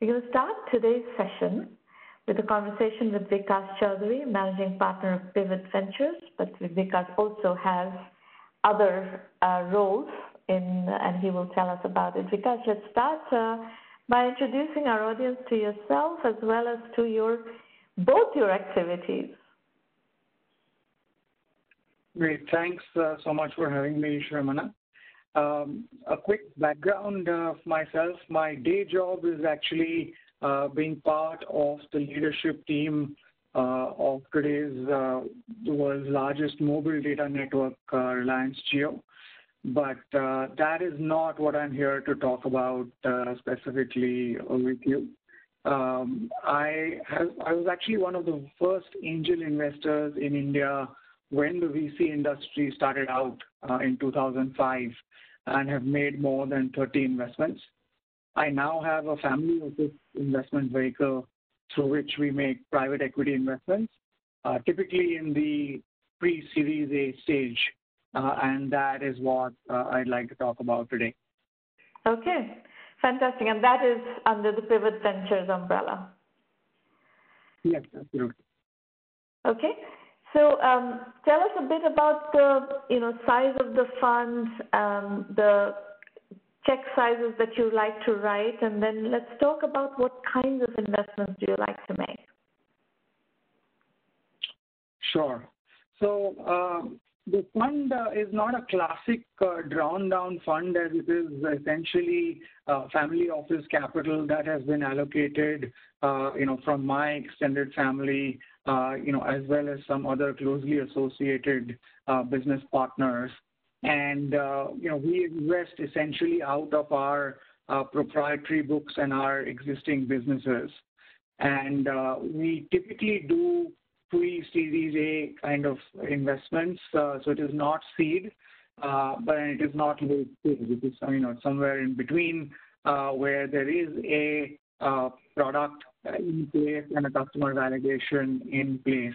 To start today's session with a conversation with Vikas Choudhury, Managing Partner of Pivot Ventures. But Vikas also has other uh, roles in, and he will tell us about it. Vikas, let's start uh, by introducing our audience to yourself as well as to your both your activities. Great. Thanks uh, so much for having me, Shramana. Um, a quick background of myself. My day job is actually uh, being part of the leadership team uh, of today's uh, world's largest mobile data network, uh, Reliance Jio. But uh, that is not what I'm here to talk about uh, specifically with you. Um, I, have, I was actually one of the first angel investors in India when the VC industry started out uh, in 2005 and have made more than 30 investments. I now have a family office investment vehicle through which we make private equity investments, uh, typically in the pre-Series A stage, uh, and that is what uh, I'd like to talk about today. Okay, fantastic. And that is under the Pivot Ventures umbrella? Yes, absolutely. Okay. So um, tell us a bit about the you know size of the fund, um, the check sizes that you like to write, and then let's talk about what kinds of investments do you like to make. Sure. So um, the fund uh, is not a classic uh, drawn down fund as it is essentially uh, family office capital that has been allocated, uh, you know, from my extended family Uh, as well as some other closely associated uh, business partners. And, uh, you know, we invest essentially out of our uh, proprietary books and our existing businesses. And uh, we typically do pre-Series A kind of investments, so it is not seed, but it is not late stage. It is, you know, somewhere in between, where there is a product in place and a customer validation in place.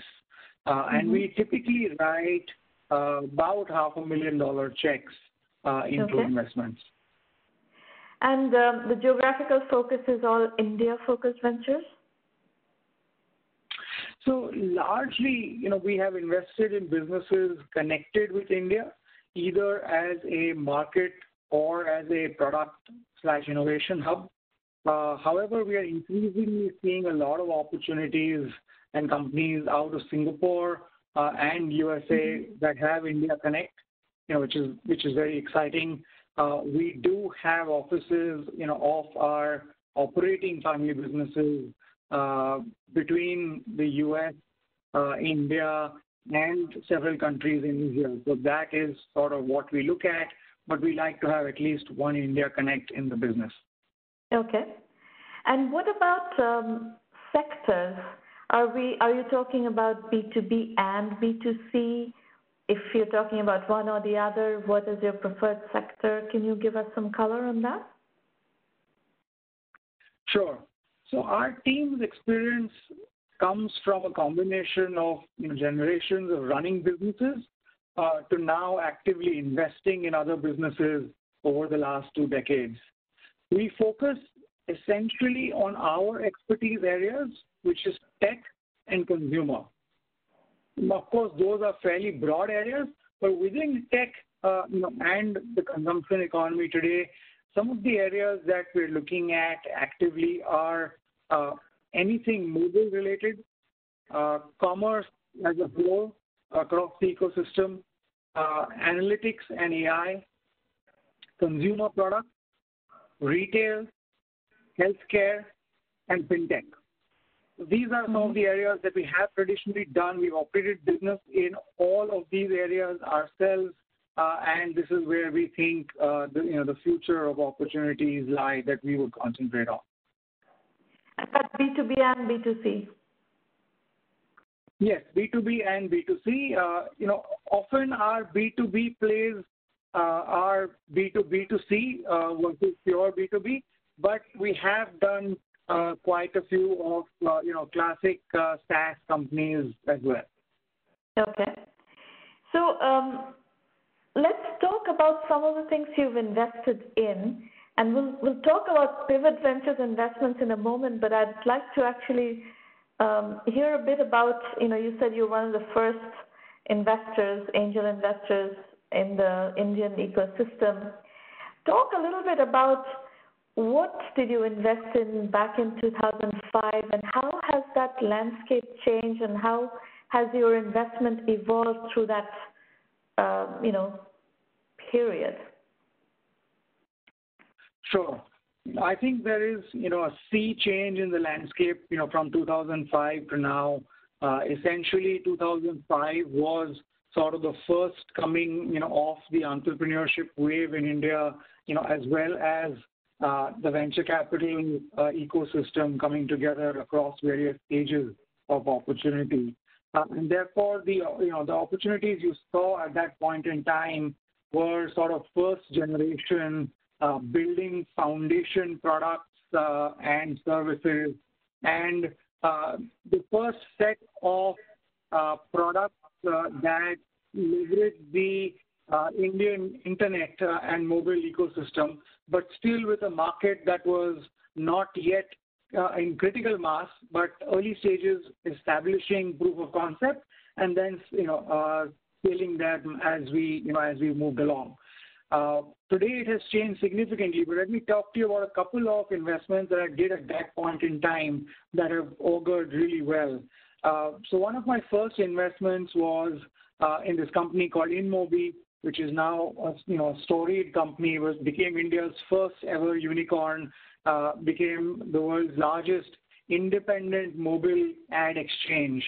Uh, and mm-hmm. we typically write uh, about half a million dollar checks uh, into investments. And um, the geographical focus is all India focused ventures? So largely, you know, we have invested in businesses connected with India, either as a market or as a product slash innovation hub. Uh, however, we are increasingly seeing a lot of opportunities and companies out of Singapore uh, and USA mm-hmm. that have India Connect, you know, which is which is very exciting. Uh, we do have offices, you know, of our operating family businesses between the US, India, and several countries in Asia. So that is sort of what we look at, but we like to have at least one India Connect in the business. Okay. And what about um, sectors? Are we are you talking about B2B and B2C? If you're talking about one or the other, what is your preferred sector? Can you give us some color on that? Sure. So our team's experience comes from a combination of you know, generations of running businesses uh, to now actively investing in other businesses over the last two decades. We focus essentially on our expertise areas, which is tech and consumer. Of course, those are fairly broad areas, but within tech uh, and the consumption economy today, some of the areas that we're looking at actively are uh, anything mobile related, uh, commerce as a whole across the ecosystem, analytics and AI, consumer products, retail, healthcare, and fintech. These are some of the areas that we have traditionally done. We've operated business in all of these areas ourselves, uh, and this is where we think uh, the, you know, the future of opportunities lie that we would concentrate on. But B2B and B2C? Yes, B2B and B2C. Uh, you know, often our B2B plays are B2B2C uh, versus pure B2B but we have done uh, quite a few of uh, you know classic uh, SaaS companies as well. Okay. So um, let's talk about some of the things you've invested in. And we'll, we'll talk about Pivot Ventures investments in a moment, but I'd like to actually um, hear a bit about, you know, you said you're one of the first investors, angel investors in the Indian ecosystem. Talk a little bit about what did you invest in back in 2005 and how has that landscape changed and how has your investment evolved through that, uh, you know, period? Sure. I think there is, you know, a sea change in the landscape, you know, from 2005 to now. Uh, essentially, 2005 was sort of the first coming, you know, of the entrepreneurship wave in India, you know, as well as uh, the venture capital uh, ecosystem coming together across various stages of opportunity. Uh, and therefore, the, you know, the opportunities you saw at that point in time were sort of first generation building foundation products and services. And the first set of products Uh, that leverage the uh, Indian internet uh, and mobile ecosystem, but still with a market that was not yet in critical mass, but early stages establishing proof of concept and then, scaling them as we, moved along. Uh, today it has changed significantly, but let me talk to you about a couple of investments that I did at that point in time that have augured really well. Uh, so one of my first investments was uh, in this company called InMobi, which is now a, you know storied company, was became India's first ever unicorn, uh, became the world's largest independent mobile ad exchange.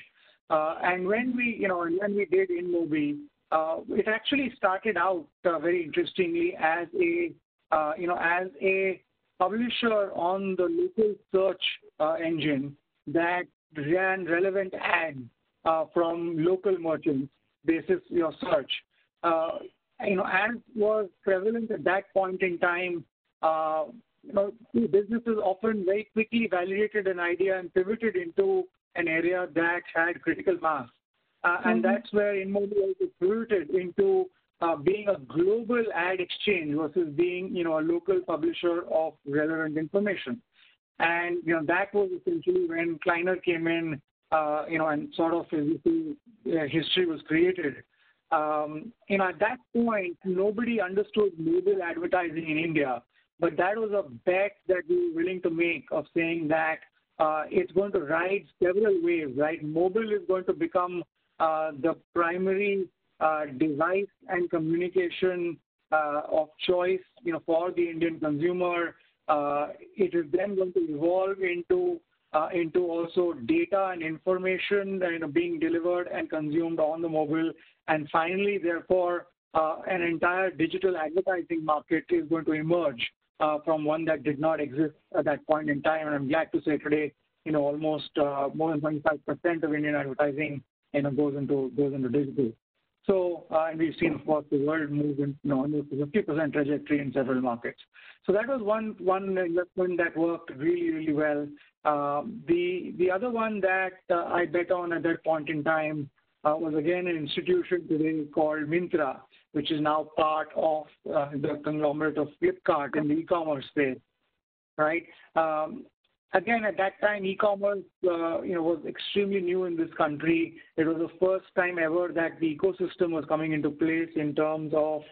And when we you know when we did InMobi, uh, it actually started out uh, very interestingly as a uh, you know as a publisher on the local search engine that ran relevant ads uh, from local merchants basis your search. Uh, you know, as was prevalent at that point in time, you know, businesses often very quickly validated an idea and pivoted into an area that had critical mass. Uh, and mm-hmm. that's where InMobi is rooted into uh, being a global ad exchange versus being, you know, a local publisher of relevant information. And, you know, that was essentially when Kleiner came in, uh, you know, and sort of history was created. Um, you know, at that point, nobody understood mobile advertising in India, but that was a bet that we were willing to make of saying that uh, it's going to ride several waves, right? Mobile is going to become uh, the primary uh, device and communication uh, of choice, you know, for the Indian consumer. Uh, it is then going to evolve into uh, into also data and information being delivered and consumed on the mobile. And finally, therefore, uh, an entire digital advertising market is going to emerge from one that did not exist at that point in time. And I'm glad to say today, you know, almost more than 25% of Indian advertising you know, goes into goes into digital. So, uh, and we've seen, of course, the world move in almost 50% trajectory in several markets. So that was one investment that worked really, really well. Um, the the other one that uh, I bet on at that point in time uh, was again an institution today called Myntra, which is now part of the conglomerate of Flipkart in the e-commerce space, right? Again, at that time, e-commerce, uh, you know, was extremely new in this country. It was the first time ever that the ecosystem was coming into place in terms of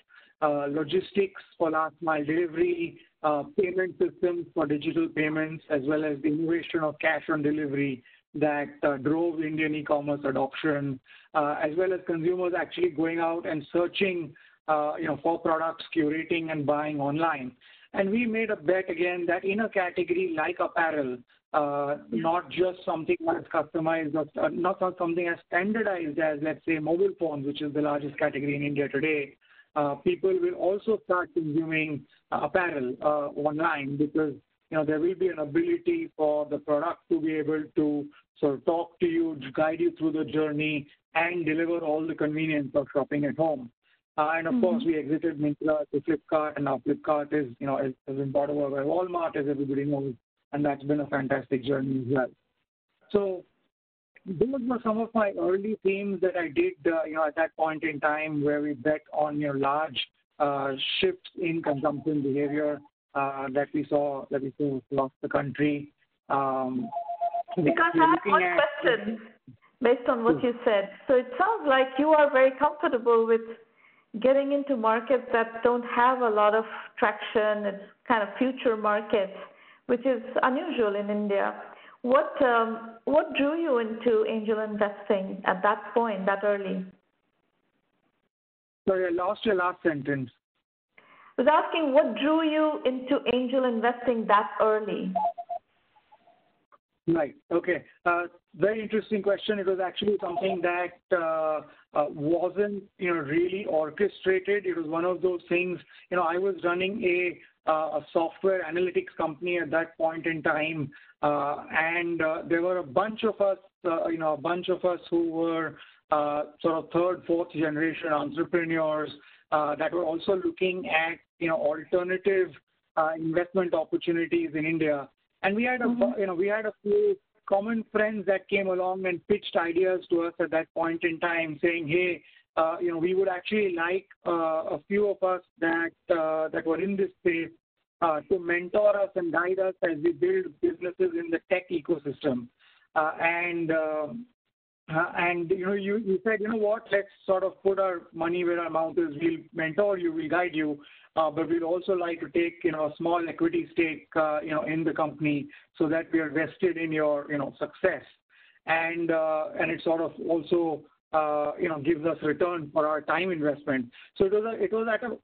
uh, logistics for last mile delivery, uh, payment systems for digital payments, as well as the innovation of cash on delivery that drove Indian e-commerce adoption, as well as consumers actually going out and searching, you know, for products, curating and buying online. And we made a bet again that in a category like apparel, uh, not just something that's customized, not, uh, not something as standardized as, let's say, mobile phones, which is the largest category in India today, uh, people will also start consuming apparel uh, online because you know there will be an ability for the product to be able to sort of talk to you, guide you through the journey, and deliver all the convenience of shopping at home. Uh, and of mm-hmm. course, we exited Myntra to Flipkart, and now Flipkart is, you know, has, has been bought over by Walmart, as everybody knows, and that's been a fantastic journey as well. So those were some of my early themes that I did, uh, you know, at that point in time where we bet on your know, large uh, shifts in consumption behavior. uh, that we saw that we saw across the country. Um, because I have one question based on what you said. So it sounds like you are very comfortable with getting into markets that don't have a lot of traction. It's kind of future markets, which is unusual in India. What um, what drew you into angel investing at that point, that early? Sorry, I lost your last sentence. I was asking what drew you into angel investing that early? Right. Okay. Uh, very interesting question. It was actually something that uh, wasn't, you know, really orchestrated. It was one of those things. You know, I was running a uh, a software analytics company at that point in time, uh, and uh, there were a bunch of us, you know, a bunch of us who were sort of third, fourth generation entrepreneurs that were also looking at, you know, alternative investment opportunities in India. And we had a, mm-hmm. you know, we had a few common friends that came along and pitched ideas to us at that point in time, saying, "Hey, uh, you know, we would actually like uh, a few of us that uh, that were in this space uh, to mentor us and guide us as we build businesses in the tech ecosystem." Uh, and uh, and you know, you, said, you know what, let's sort of put our money where our mouth is. We'll mentor you, we'll guide you, uh, but we'd also like to take you know a small equity stake uh, you know in the company so that we are vested in your you know success, and uh, and it sort of also uh, you know gives us return for our time investment. So it was a, it was at a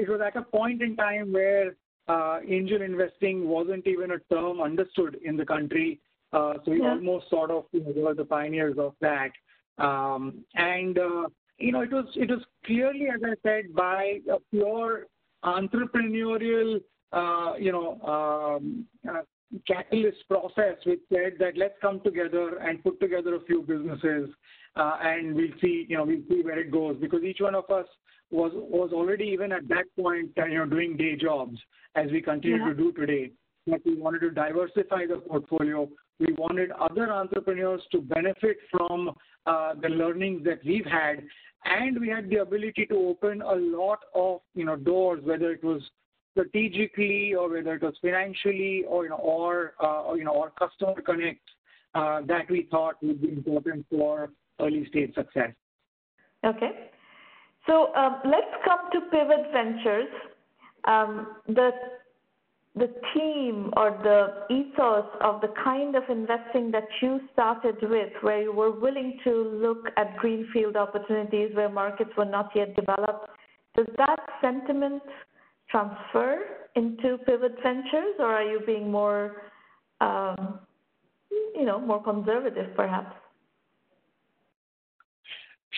it was at a point in time where uh, angel investing wasn't even a term understood in the country. Uh, so we almost sort of were the pioneers of that. Um, and uh, you know, it was it was clearly, as I said, by a pure entrepreneurial, uh, you know, um, uh, catalyst process which said that let's come together and put together a few businesses uh, and we'll see, you know, we'll see where it goes because each one of us was was already even at that point, you know, doing day jobs as we continue to do today. But we wanted to diversify the portfolio we wanted other entrepreneurs to benefit from uh, the learnings that we've had, and we had the ability to open a lot of you know doors, whether it was strategically or whether it was financially or you know or, uh, you know or customer connect uh, that we thought would be important for early stage success. Okay, so um, let's come to Pivot Ventures. Um, the the theme or the ethos of the kind of investing that you started with, where you were willing to look at greenfield opportunities where markets were not yet developed, does that sentiment transfer into Pivot Ventures, or are you being more, um, you know, more conservative, perhaps?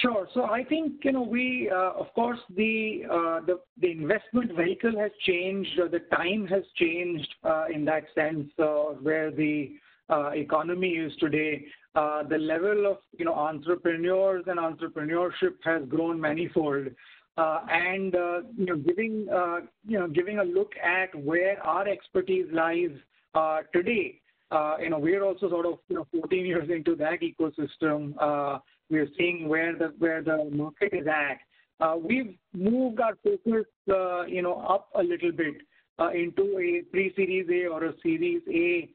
Sure. So I think, you know, we, uh, of course, the, uh, the, investment vehicle has changed, the time has changed uh, in that sense, uh, where the uh, economy is today. Uh, the level of, you know, entrepreneurs and entrepreneurship has grown manifold. and, you know, giving, you know, giving a look at where our expertise lies today, you know, we're also sort of, you know, 14 years into that ecosystem. We're seeing where the where the market is at. Uh, we've moved our focus, uh, you know, up a little bit uh, into a pre-Series A or a Series A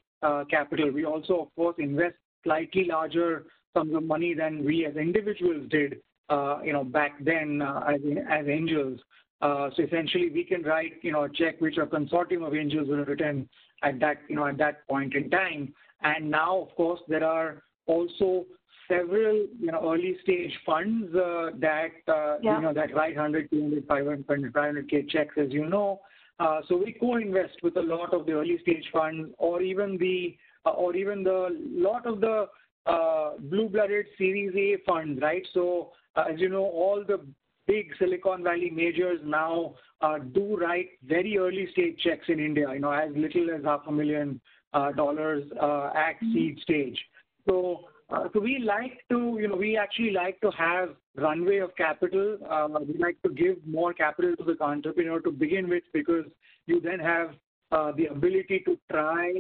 capital. We also, of course, invest slightly larger sums of money than we as individuals did, you know, back then as angels. So essentially, we can write, you know, a check which a consortium of angels will return at that, you know, at that point in time. And now, of course, there are also several, you know, early stage funds uh, that, uh, yeah. you know, that write 100, 200, 500, 500K checks, as you know. Uh, so we co-invest with a lot of the early stage funds or even the, or even the lot of the blue-blooded Series A funds, right? So as you know, all the big Silicon Valley majors now uh, do write very early stage checks in India, you know, as little as half a million uh, dollars uh, at mm-hmm. seed stage. So uh, we like to, you know, we actually like to have runway of capital. Uh, we like to give more capital to the entrepreneur to begin with because you then have uh, the ability to try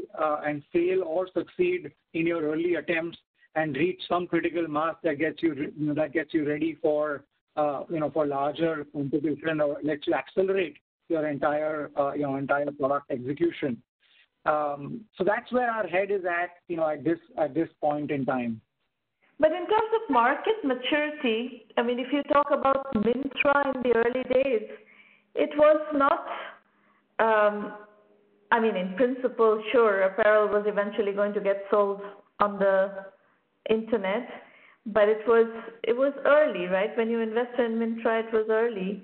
and fail or succeed in your early attempts and reach some critical mass that gets you, know, that gets you ready for, you know, for larger competition or lets accelerate your entire you know entire product execution. Um, so that's where our head is at you know at this at this point in time. But in terms of market maturity, I mean, if you talk about Myntra in the early days, it was not. Um, I mean, in principle, sure, apparel was eventually going to get sold on the internet, but it was it was early, right? When you invested in Myntra, it was early.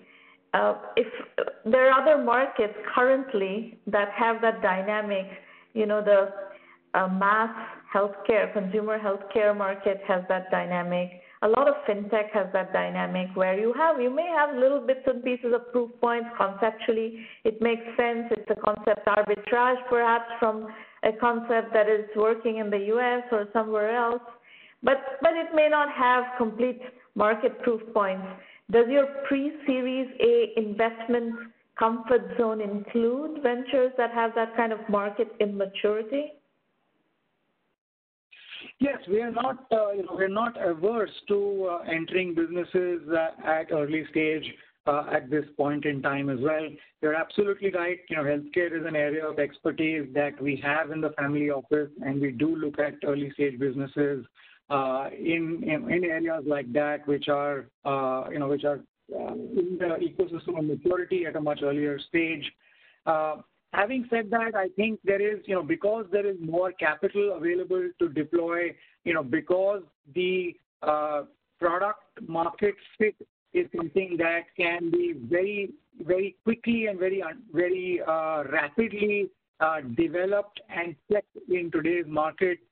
Uh, if there are other markets currently that have that dynamic, you know, the uh, mass healthcare, consumer healthcare market has that dynamic. A lot of fintech has that dynamic where you have you may have little bits and pieces of proof points conceptually. It makes sense. It's a concept arbitrage perhaps from a concept that is working in the US or somewhere else. But it may not have complete market proof points. Does your pre-Series A investment comfort zone include ventures that have that kind of market immaturity? Yes, we are not, uh, you know, we're not averse to uh, entering businesses uh, at early stage at this point in time as well. You're absolutely right. You know, healthcare is an area of expertise that we have in the family office, and we do look at early stage businesses in, in, areas like that, which are uh, you know which are uh, in the ecosystem of maturity at a much earlier stage. Having said that, I think there is, you know, because there is more capital available to deploy, you know, because the uh, product market fit is something that can be very, very quickly and very, uh, rapidly uh, developed and set in today's market uh,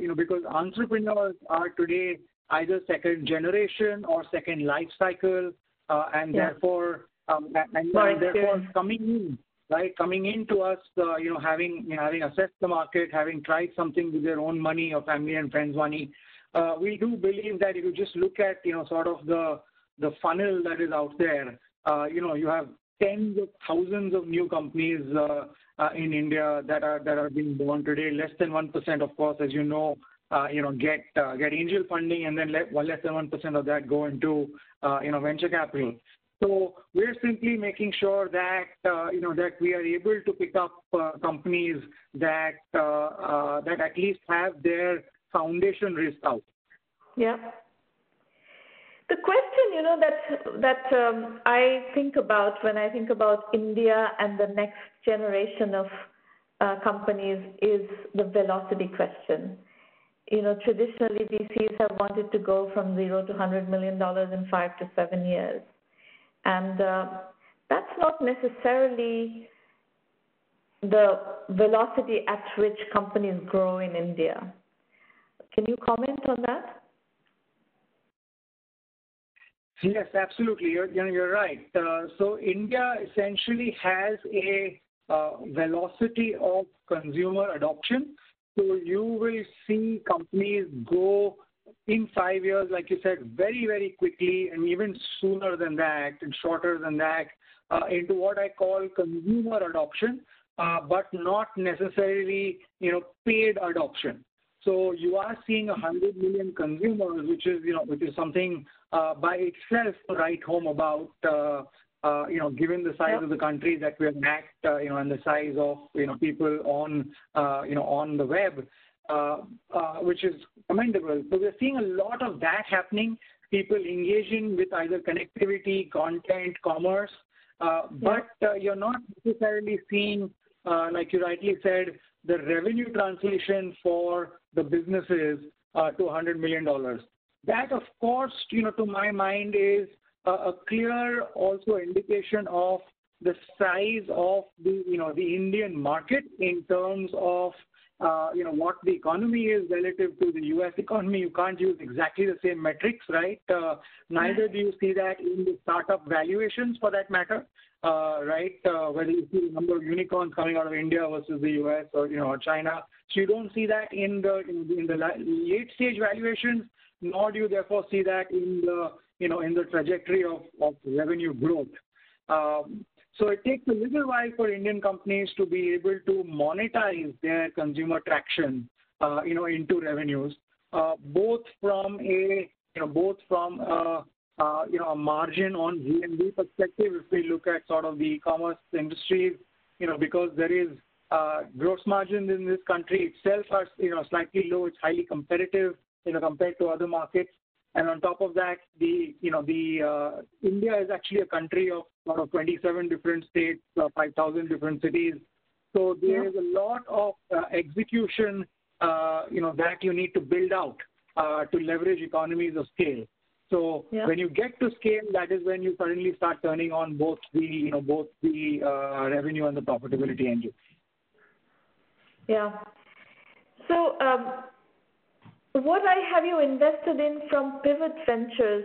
you know, because entrepreneurs are today either second generation or second life cycle, uh, and yeah. therefore, um, and, and therefore coming in, right, coming into us, uh, you know, having you know, having assessed the market, having tried something with their own money or family and friends' money, uh, we do believe that if you just look at, you know, sort of the the funnel that is out there, uh, you know, you have tens of thousands of new companies uh, uh, Uh, in India that are being born today. Less than 1%, of course, as you know, uh, you know, get uh, angel funding, and then less than 1% of that go into uh, you know venture capital. So we're simply making sure that you know that we are able to pick up companies that at least have their foundation risk out. Yeah. The question, you know, that that um, I think about when I think about India and the next generation of uh, companies is the velocity question. You know, traditionally VCs have wanted to go from zero to hundred million dollars in five to seven years, and uh, that's not necessarily the velocity at which companies grow in India. Can you comment on that? Yes, absolutely. You're, you're right. Uh, so India essentially has a velocity of consumer adoption. So you will see companies go in five years, like you said, very, very quickly, and even sooner than that, and shorter than that, uh, into what I call consumer adoption, uh, but not necessarily, you know, paid adoption. So you are seeing 100 million consumers, which is, you know, which is something uh, by itself to write home about, you know, given the size of the country that we're at, uh, you know, and the size of, you know, people on, uh, you know, on the web, uh, uh, which is commendable. So we're seeing a lot of that happening, people engaging with either connectivity, content, commerce, uh, but uh, you're not necessarily seeing, uh, like you rightly said, the revenue translation for the businesses uh, to $100 million. That, of course, you know, to my mind, is a, clear also indication of the size of the, you know, the Indian market in terms of uh, you know, what the economy is relative to the U.S. economy. You can't use exactly the same metrics, right? Uh, neither do you see that in the startup valuations for that matter, uh, right? Whether you see the number of unicorns coming out of India versus the U.S. or, you know, China. So you don't see that in the, in the, in the late stage valuations, nor do you therefore see that in the, you know, in the trajectory of, revenue growth. Um, so it takes a little while for Indian companies to be able to monetize their consumer traction, uh, you know, into revenues, uh, both from a, you know, both from a, uh, you know, a margin on GMV perspective, if we look at sort of the e-commerce industry, you know, because there is gross margins in this country itself are, you know, slightly low. It's highly competitive, you know, compared to other markets. And on top of that, the, you know, the uh, India is actually a country of sort of 27 different states, uh, 5,000 different cities. So there is a lot of uh, execution, uh, you know, that you need to build out uh, to leverage economies of scale. So yeah. when you get to scale, that is when you suddenly start turning on both the, you know, both the uh, revenue and the profitability engine. Yeah. What I have you invested in from Pivot Ventures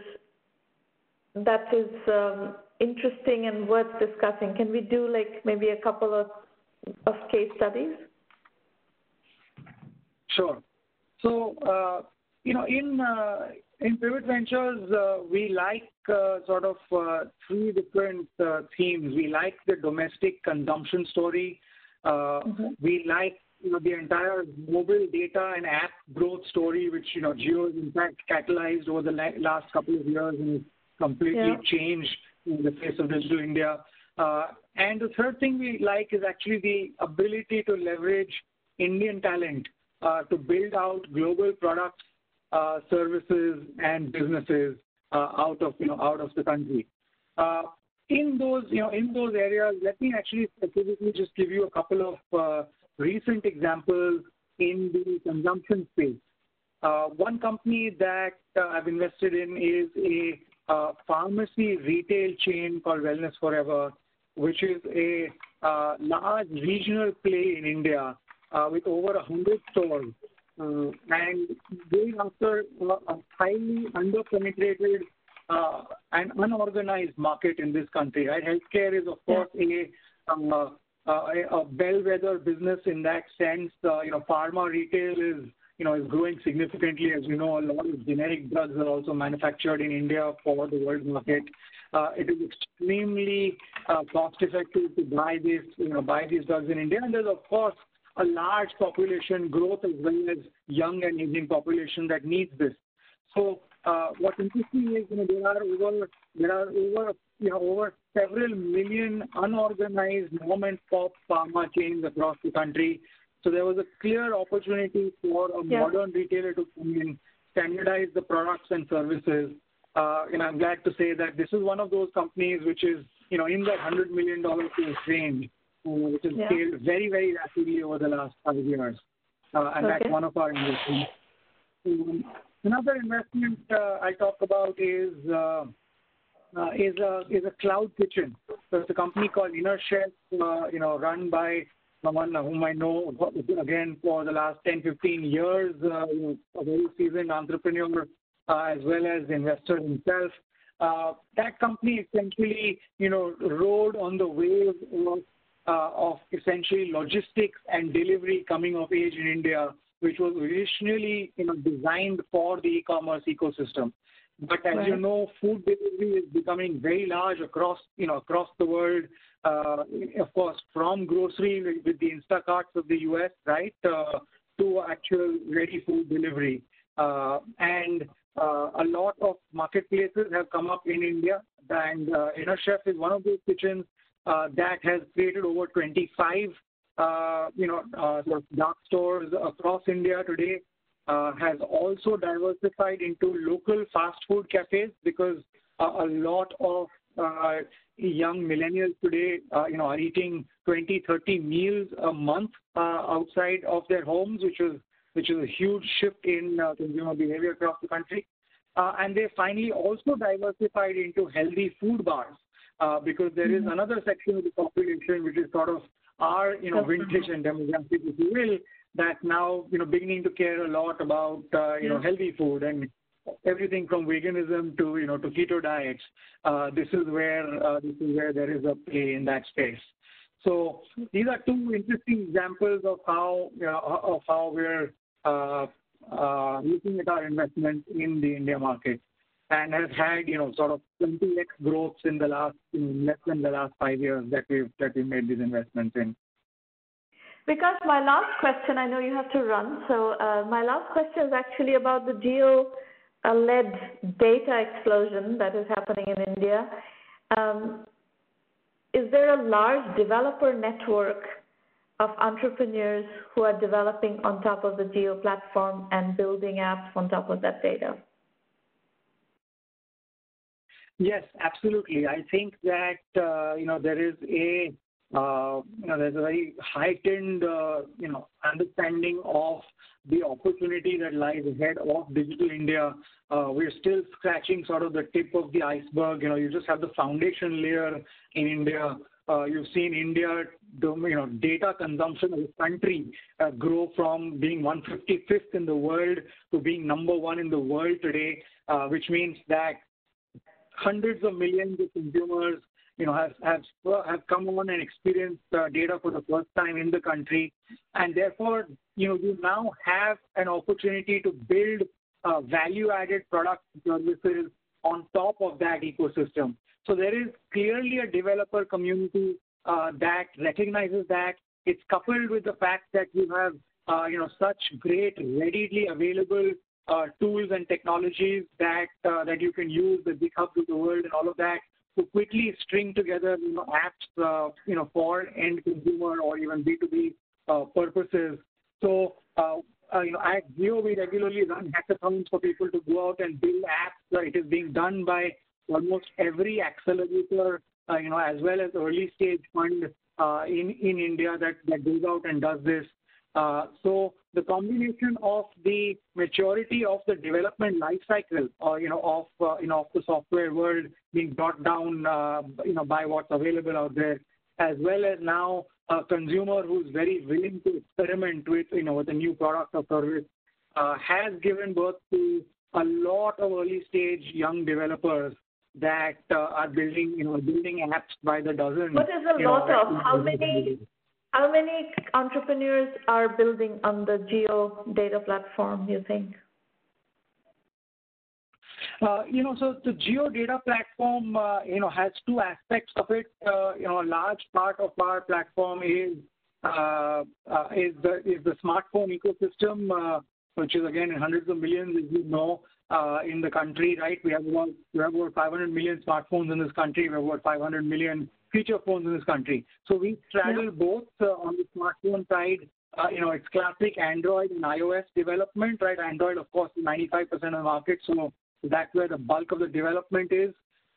that is um, interesting and worth discussing? Can we do like maybe a couple of, of case studies? Sure. So, uh, you know, in uh, in Pivot Ventures, uh, we like uh, sort of uh, three different uh, themes. We like the domestic consumption story. Mm-hmm. We like you know, the entire mobile data and app growth story, which, you know, Jio has in fact catalyzed over the last couple of years and completely yeah. changed in the face of digital India. Uh, and the third thing we like is actually the ability to leverage Indian talent uh, to build out global products, uh, services, and businesses uh, out of you know out of the country. Uh, in those you know in those areas, let me actually specifically just give you a couple of uh, recent examples in the consumption space. Uh, one company that uh, I've invested in is a uh, pharmacy retail chain called Wellness Forever, which is a uh, large regional play in India uh, with over 100 stores. And going after a highly underpenetrated and unorganized market in this country. Right? Healthcare is, of course, a uh, a bellwether business in that sense. Uh, you know, pharma retail is you know is growing significantly. As you know, a lot of generic drugs are also manufactured in India for the world market. Uh, it is extremely cost effective to buy these you know buy these drugs in India, and there's of course a large population growth as well as young and aging population that needs this. So uh, what's interesting is you know there are over there are over you know over several million unorganized mom and pop pharma chains across the country. So there was a clear opportunity for a yeah. modern retailer to come in, standardize the products and services. Uh, and I'm glad to say that this is one of those companies which is you know in that hundred million dollar range, uh, which has yeah. scaled very very rapidly over the last five years, uh, and okay. that's one of our investments. Um, Another investment uh, I talk about is uh, uh, is a is a cloud kitchen. So it's a company called Inner Chef, you know, run by someone whom I know again for the last 10, 15 years, you know, a very seasoned entrepreneur as well as investor himself. Uh, that company essentially, you know, rode on the wave of, uh, of essentially logistics and delivery coming of age in India which was originally you know, designed for the e-commerce ecosystem. But as you know, food delivery is becoming very large across you know across the world. Uh, of course, from grocery with the Instacarts of the US, right, uh, to actual ready food delivery. Uh, and a lot of marketplaces have come up in India, and uh, Inner Chef is one of those kitchens that has created over 25 uh, you know, sort of dark stores across India today Uh, has also diversified into local fast food cafes because uh, a lot of uh, young millennials today, you know, are eating 20, 30 meals a month outside of their homes, which is which is a huge shift in consumer behavior across the country. and they finally also diversified into healthy food bars because there is mm-hmm. another section of the population which is sort of our you know vintage and demographic, if you will, that now you know beginning to care a lot about uh, you know healthy food and everything from veganism to you know to keto diets. Uh, this is where uh, this is where there is a play in that space. So these are two interesting examples of how you know, of how we're uh, uh, looking at our investment in the India market and has had, you know, sort of 20x growth in the last, in less than the last five years that we've that we made these investments in. Because my last question, I know you have to run, so uh, my last question is actually about the Jio-led data explosion that is happening in India. Um, is there a large developer network of entrepreneurs who are developing on top of the Jio platform and building apps on top of that data? Yes, absolutely. I think that uh, you know there is a you know there's a very heightened uh, you know understanding of the opportunity that lies ahead of digital India. Uh, we're still scratching sort of the tip of the iceberg. You know, you just have the foundation layer in India. Uh, you've seen India, you know, data consumption as a country uh, grow from being 155th in the world to being number one in the world today, uh, which means that hundreds of millions of consumers, you know, have have come on and experienced uh, data for the first time in the country, and therefore, you know, you now have an opportunity to build uh, value-added products and services on top of that ecosystem. So there is clearly a developer community uh, that recognizes that. It's coupled with the fact that you have, uh, you know, such great readily available uh, tools and technologies that uh, that you can use, the GitHub of the world and all of that, to quickly string together, you know, apps, uh, you know, for end consumer or even B2B uh, purposes. So, uh, you know, at Jio, we regularly run hackathons for people to go out and build apps. it is being done by almost every accelerator, you know, as well as early stage fund in in India that goes out and does this. Uh, so the combination of the maturity of the development life cycle, uh, you know, of uh, you know of the software world being brought down, uh, you know, by what's available out there, as well as now a consumer who's very willing to experiment with you know with a new product or service, uh, has given birth to a lot of early stage young developers that uh, are building you know building apps by the dozen. What is a lot of? How many? How many entrepreneurs are building on the Jio data platform, you think? Uh, you know, so the Jio data platform, uh, you know, has two aspects of it. Uh, you know, a large part of our platform is the smartphone ecosystem, which is again in hundreds of millions, as you know, in the country, right? We have we have about 500 million smartphones in this country. We have about 500 million feature phones in this country. So we straddle both uh, on the smartphone side. Uh, you know, it's classic Android and iOS development, right? Android, of course, is 95% of the market, so that's where the bulk of the development is.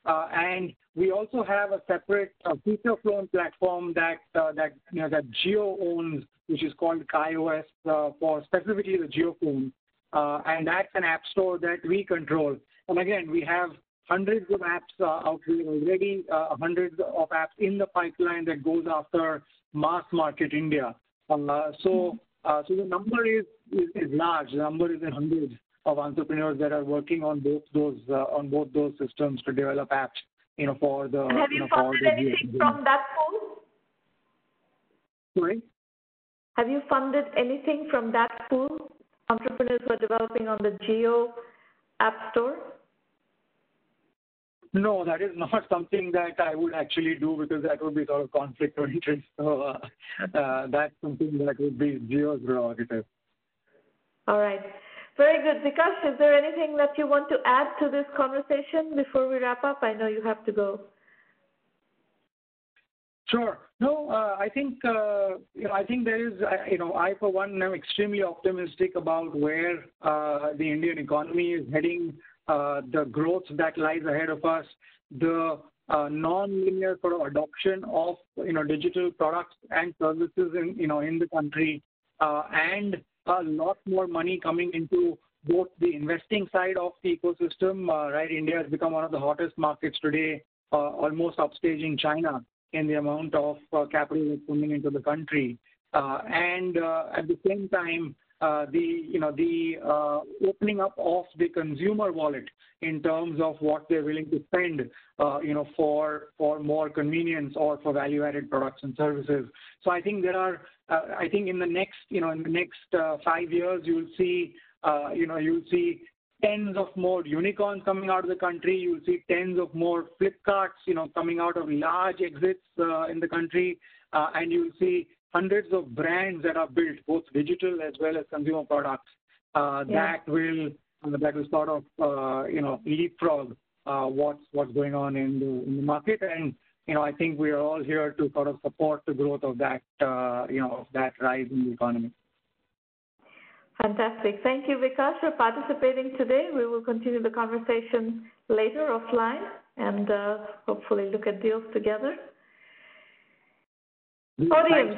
Uh, and we also have a separate feature phone platform that uh, that you know that Jio owns, which is called KaiOS uh, for specifically the Jio phone, uh, and that's an app store that we control. And again, we have hundreds of apps uh, out there already, uh, hundreds of apps in the pipeline that goes after mass market India. Uh, so, uh, so the number is, large. The number is in hundreds of entrepreneurs that are working on both those on both those systems to develop apps. You know, for the have you, you funded anything from that pool? Sorry. Have you funded anything from that pool? Entrepreneurs who are developing on the Jio App Store. No, that is not something that I would actually do because that would be sort of conflict of interest. So uh, uh, that's something that would be Jio's prerogative. All right. Very good. Vikash, is there anything that you want to add to this conversation before we wrap up? I know you have to go. Sure. No, uh, I think uh, you know. I think there is. You know, I for one am extremely optimistic about where uh, the Indian economy is heading the growth that lies ahead of us, the uh, non-linear sort of adoption of you know digital products and services in you know in the country, uh, and a lot more money coming into both the investing side of the ecosystem. right, India has become one of the hottest markets today, almost upstaging China in the amount of capital that's coming into the country. and at the same time, uh, the you know the uh, opening up of the consumer wallet in terms of what they're willing to spend uh, you know for for more convenience or for value added products and services. So i think there are uh, i think in the next you know in the next uh, 5 years you'll see uh, you know you'll see tens of more unicorns coming out of the country. You'll see tens of more flipkarts you know coming out of large exits in the country. And you'll see hundreds of brands that are built, both digital as well as consumer products, uh, yeah. that will that will sort of, you know, leapfrog what's what's going on in the in the market. And you know, I think we are all here to sort of support the growth of that, you know, that rise in the economy. Fantastic. Thank you, Vikas, for participating today. We will continue the conversation later offline and uh, hopefully look at deals together. Thanks